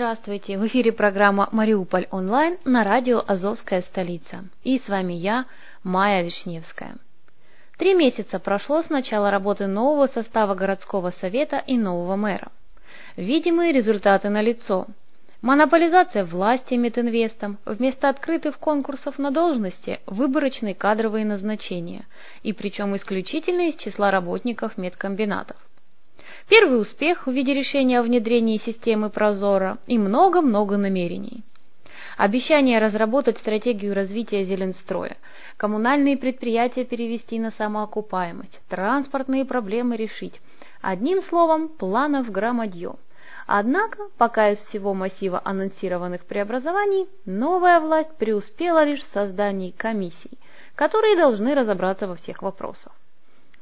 Здравствуйте! В эфире программа «Мариуполь онлайн» на радио «Азовская столица». И с вами я, Майя Вишневская. Три месяца прошло с начала работы нового состава городского совета и нового мэра. Видимые результаты налицо. Монополизация власти Метинвестом, вместо открытых конкурсов на должности – выборочные кадровые назначения, и причем исключительно из числа работников медкомбинатов. Первый успех в виде решения о внедрении системы Прозора и много-много намерений. Обещание разработать стратегию развития зеленстроя, коммунальные предприятия перевести на самоокупаемость, транспортные проблемы решить. Одним словом, планов громадье. Однако, пока из всего массива анонсированных преобразований, новая власть преуспела лишь в создании комиссий, которые должны разобраться во всех вопросах.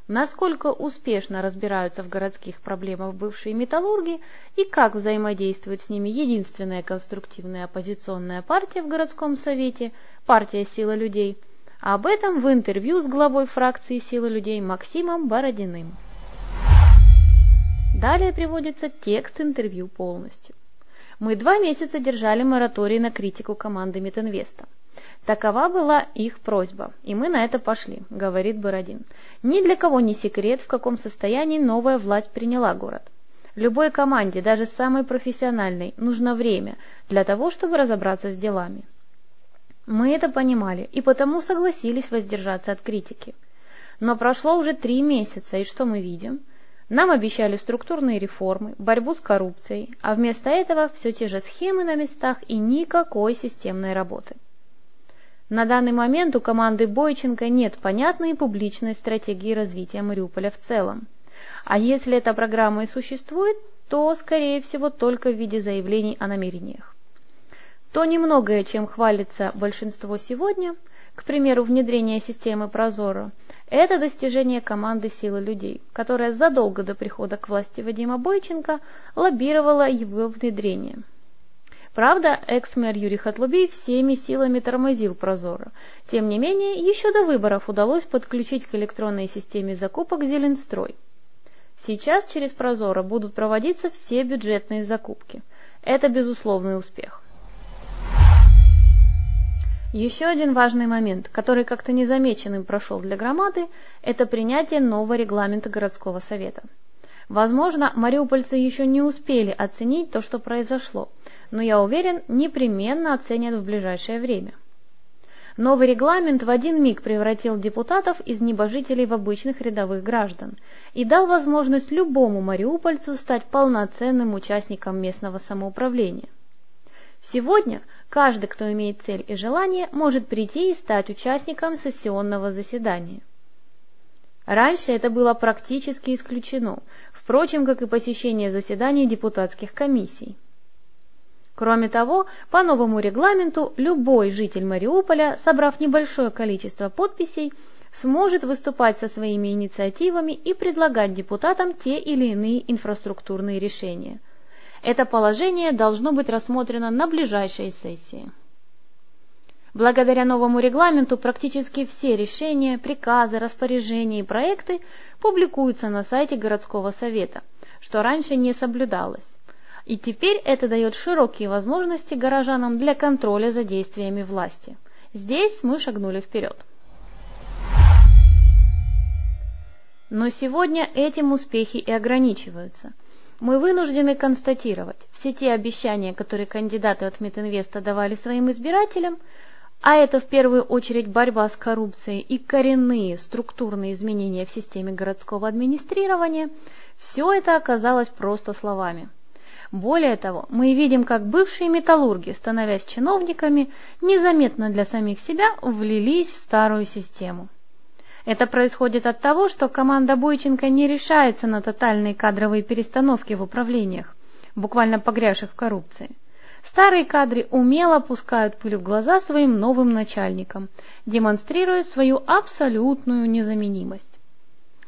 Насколько успешно разбираются в городских проблемах бывшие металлурги и как взаимодействует с ними единственная конструктивная оппозиционная партия в городском совете – партия «Сила людей», об этом в интервью с главой фракции «Сила людей» Максимом Бородиным. Далее приводится текст интервью полностью. Мы два месяца держали мораторий на критику команды Метинвеста. Такова была их просьба, и мы на это пошли, говорит Бородин. Ни для кого не секрет, в каком состоянии новая власть приняла город. Любой команде, даже самой профессиональной, нужно время для того, чтобы разобраться с делами. Мы это понимали и потому согласились воздержаться от критики. Но прошло уже три месяца, и что мы видим? Нам обещали структурные реформы, борьбу с коррупцией, а вместо этого все те же схемы на местах и никакой системной работы. На данный момент у команды Бойченко нет понятной публичной стратегии развития Мариуполя в целом. А если эта программа и существует, то, скорее всего, только в виде заявлений о намерениях. То немногое, чем хвалится большинство сегодня, к примеру, внедрение системы Прозоро – это достижение команды «Силы людей», которая задолго до прихода к власти Вадима Бойченко лоббировала его внедрение. Правда, экс-мэр Юрий Хатлубей всеми силами тормозил Прозоро. Тем не менее, еще до выборов удалось подключить к электронной системе закупок «Зеленстрой». Сейчас через Прозоро будут проводиться все бюджетные закупки. Это безусловный успех. Еще один важный момент, который как-то незамеченным прошел для громады, это принятие нового регламента городского совета. Возможно, мариупольцы еще не успели оценить то, что произошло, но я уверен, непременно оценят в ближайшее время. Новый регламент в один миг превратил депутатов из небожителей в обычных рядовых граждан и дал возможность любому мариупольцу стать полноценным участником местного самоуправления. Сегодня каждый, кто имеет цель и желание, может прийти и стать участником сессионного заседания. Раньше это было практически исключено, впрочем, как и посещение заседаний депутатских комиссий. Кроме того, по новому регламенту любой житель Мариуполя, собрав небольшое количество подписей, сможет выступать со своими инициативами и предлагать депутатам те или иные инфраструктурные решения – это положение должно быть рассмотрено на ближайшей сессии. Благодаря новому регламенту практически все решения, приказы, распоряжения и проекты публикуются на сайте городского совета, что раньше не соблюдалось. И теперь это дает широкие возможности горожанам для контроля за действиями власти. Здесь мы шагнули вперед. Но сегодня этим успехи и ограничиваются – мы вынуждены констатировать, все те обещания, которые кандидаты от Метинвеста давали своим избирателям, а это в первую очередь борьба с коррупцией и коренные структурные изменения в системе городского администрирования, все это оказалось просто словами. Более того, мы видим, как бывшие металлурги, становясь чиновниками, незаметно для самих себя влились в старую систему. Это происходит от того, что команда Бойченко не решается на тотальные кадровые перестановки в управлениях, буквально погрязших в коррупции. Старые кадры умело пускают пыль в глаза своим новым начальникам, демонстрируя свою абсолютную незаменимость.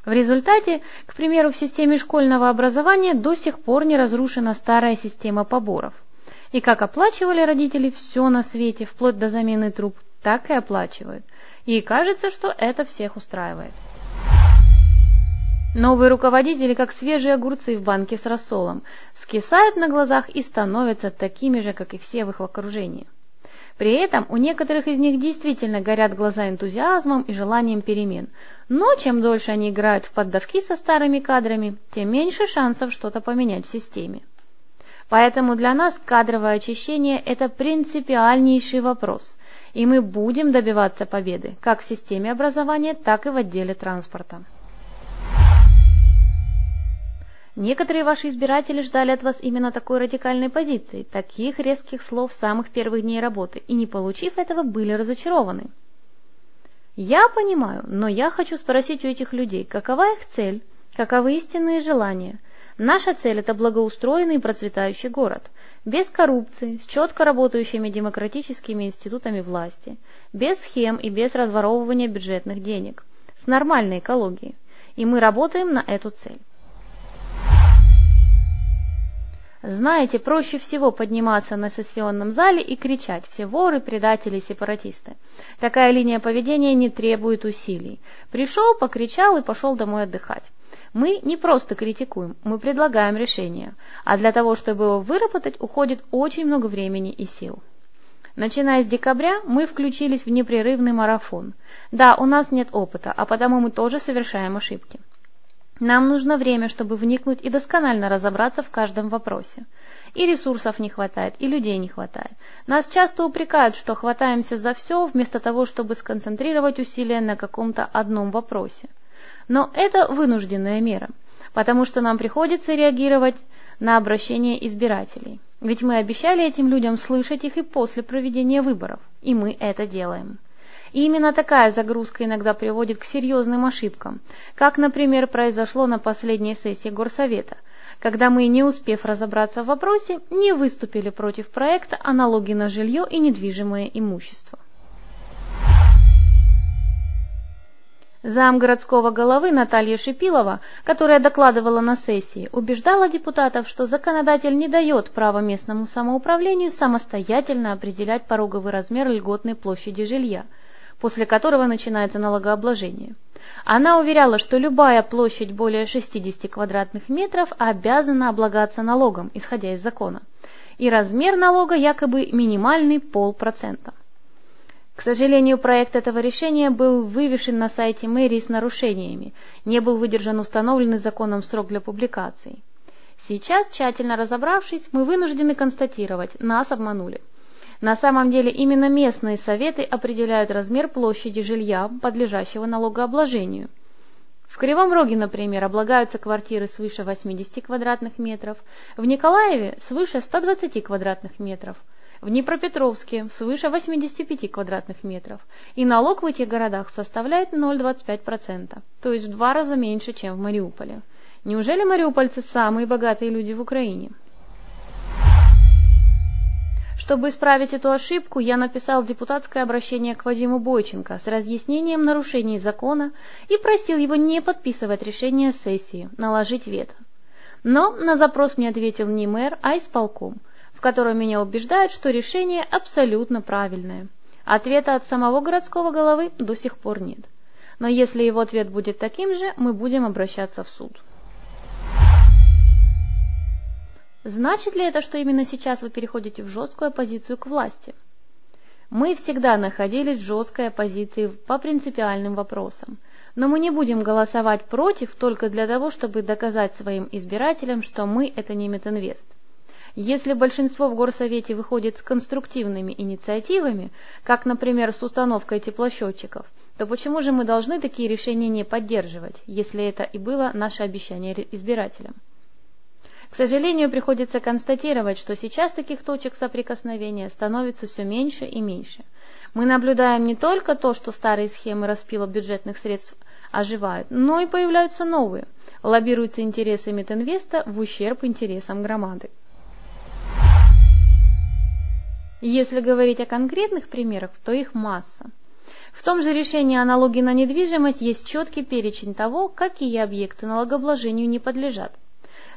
В результате, к примеру, в системе школьного образования до сих пор не разрушена старая система поборов. И как оплачивали родители все на свете, вплоть до замены труб, так и оплачивают – и кажется, что это всех устраивает. Новые руководители, как свежие огурцы в банке с рассолом, скисают на глазах и становятся такими же, как и все в их окружении. При этом у некоторых из них действительно горят глаза энтузиазмом и желанием перемен, но чем дольше они играют в поддавки со старыми кадрами, тем меньше шансов что-то поменять в системе. Поэтому для нас кадровое очищение – это принципиальнейший вопрос, и мы будем добиваться победы как в системе образования, так и в отделе транспорта. Некоторые ваши избиратели ждали от вас именно такой радикальной позиции, таких резких слов самых первых дней работы, и не получив этого, были разочарованы. Я понимаю, но я хочу спросить у этих людей, какова их цель, каковы истинные желания – Наша цель – это благоустроенный и процветающий город, без коррупции, с четко работающими демократическими институтами власти, без схем и без разворовывания бюджетных денег, с нормальной экологией. И мы работаем на эту цель. Знаете, проще всего подниматься на сессионном зале и кричать «все воры, предатели, сепаратисты». Такая линия поведения не требует усилий. Пришел, покричал и пошел домой отдыхать. Мы не просто критикуем, мы предлагаем решение, а для того, чтобы его выработать, уходит очень много времени и сил. Начиная с декабря мы включились в непрерывный марафон. Да, у нас нет опыта, а потому мы тоже совершаем ошибки. Нам нужно время, чтобы вникнуть и досконально разобраться в каждом вопросе. И ресурсов не хватает, и людей не хватает. Нас часто упрекают, что хватаемся за все, вместо того, чтобы сконцентрировать усилия на каком-то одном вопросе. Но это вынужденная мера, потому что нам приходится реагировать на обращение избирателей. Ведь мы обещали этим людям слышать их и после проведения выборов, и мы это делаем. И именно такая загрузка иногда приводит к серьезным ошибкам, как, например, произошло на последней сессии Горсовета, когда мы, не успев разобраться в вопросе, не выступили против проекта о налоге на жилье и недвижимое имущество. Зам городского головы Наталья Шипилова, которая докладывала на сессии, убеждала депутатов, что законодатель не дает права местному самоуправлению самостоятельно определять пороговый размер льготной площади жилья – после которого начинается налогообложение. Она уверяла, что любая площадь более 60 квадратных метров обязана облагаться налогом, исходя из закона. И размер налога якобы минимальный полпроцента. К сожалению, проект этого решения был вывешен на сайте мэрии с нарушениями, не был выдержан установленный законом срок для публикации. Сейчас, тщательно разобравшись, мы вынуждены констатировать, нас обманули. На самом деле именно местные советы определяют размер площади жилья, подлежащего налогообложению. В Кривом Роге, например, облагаются квартиры свыше 80 квадратных метров, в Николаеве свыше 120 квадратных метров, в Днепропетровске свыше 85 квадратных метров, и налог в этих городах составляет 0,25%, то есть в два раза меньше, чем в Мариуполе. Неужели мариупольцы самые богатые люди в Украине? Чтобы исправить эту ошибку, я написал депутатское обращение к Вадиму Бойченко с разъяснением нарушений закона и просил его не подписывать решение сессии, наложить вето. Но на запрос мне ответил не мэр, а исполком, в котором меня убеждают, что решение абсолютно правильное. Ответа от самого городского головы до сих пор нет. Но если его ответ будет таким же, мы будем обращаться в суд. Значит ли это, что именно сейчас вы переходите в жесткую оппозицию к власти? Мы всегда находились в жесткой оппозиции по принципиальным вопросам, но мы не будем голосовать против только для того, чтобы доказать своим избирателям, что мы – это не Метинвест. Если большинство в горсовете выходит с конструктивными инициативами, как, например, с установкой теплосчетчиков, то почему же мы должны такие решения не поддерживать, если это и было наше обещание избирателям? К сожалению, приходится констатировать, что сейчас таких точек соприкосновения становится все меньше и меньше. Мы наблюдаем не только то, что старые схемы распила бюджетных средств оживают, но и появляются новые, лоббируются интересы Метинвеста в ущерб интересам громады. Если говорить о конкретных примерах, то их масса. В том же решении о налоге на недвижимость есть четкий перечень того, какие объекты налогообложению не подлежат.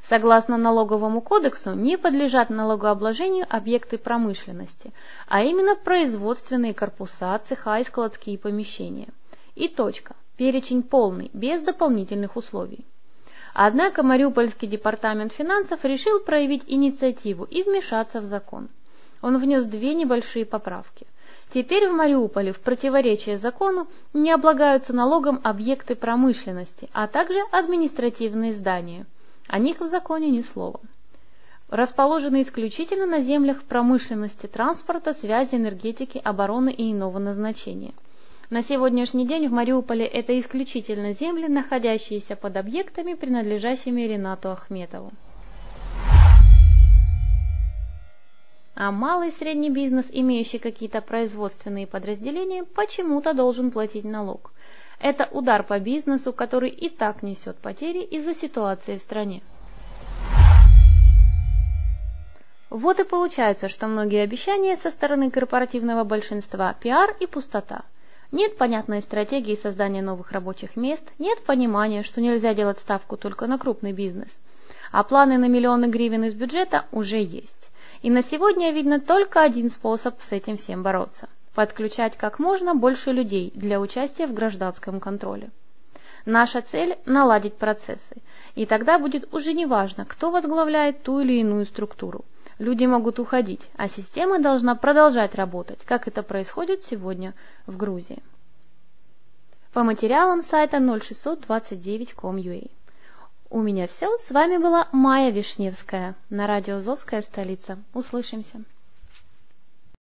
Согласно налоговому кодексу, не подлежат налогообложению объекты промышленности, а именно производственные корпуса, цеха и складские помещения. И точка. Перечень полный, без дополнительных условий. Однако Мариупольский департамент финансов решил проявить инициативу и вмешаться в закон. Он внес две небольшие поправки. Теперь в Мариуполе в противоречие закону не облагаются налогом объекты промышленности, а также административные здания – о них в законе ни слова. Расположены исключительно на землях промышленности, транспорта, связи, энергетики, обороны и иного назначения. На сегодняшний день в Мариуполе это исключительно земли, находящиеся под объектами, принадлежащими Ренату Ахметову. А малый и средний бизнес, имеющий какие-то производственные подразделения, почему-то должен платить налог. Это удар по бизнесу, который и так несет потери из-за ситуации в стране. Вот и получается, что многие обещания со стороны корпоративного большинства – пиар и пустота. Нет понятной стратегии создания новых рабочих мест, нет понимания, что нельзя делать ставку только на крупный бизнес. А планы на миллионы гривен из бюджета уже есть. И на сегодня видно только один способ с этим всем бороться – подключать как можно больше людей для участия в гражданском контроле. Наша цель – наладить процессы. И тогда будет уже не важно, кто возглавляет ту или иную структуру. Люди могут уходить, а система должна продолжать работать, как это происходит сегодня в Грузии. По материалам сайта 0629.com.ua у меня все. С вами была Майя Вишневская на радио «Зовская столица». Услышимся.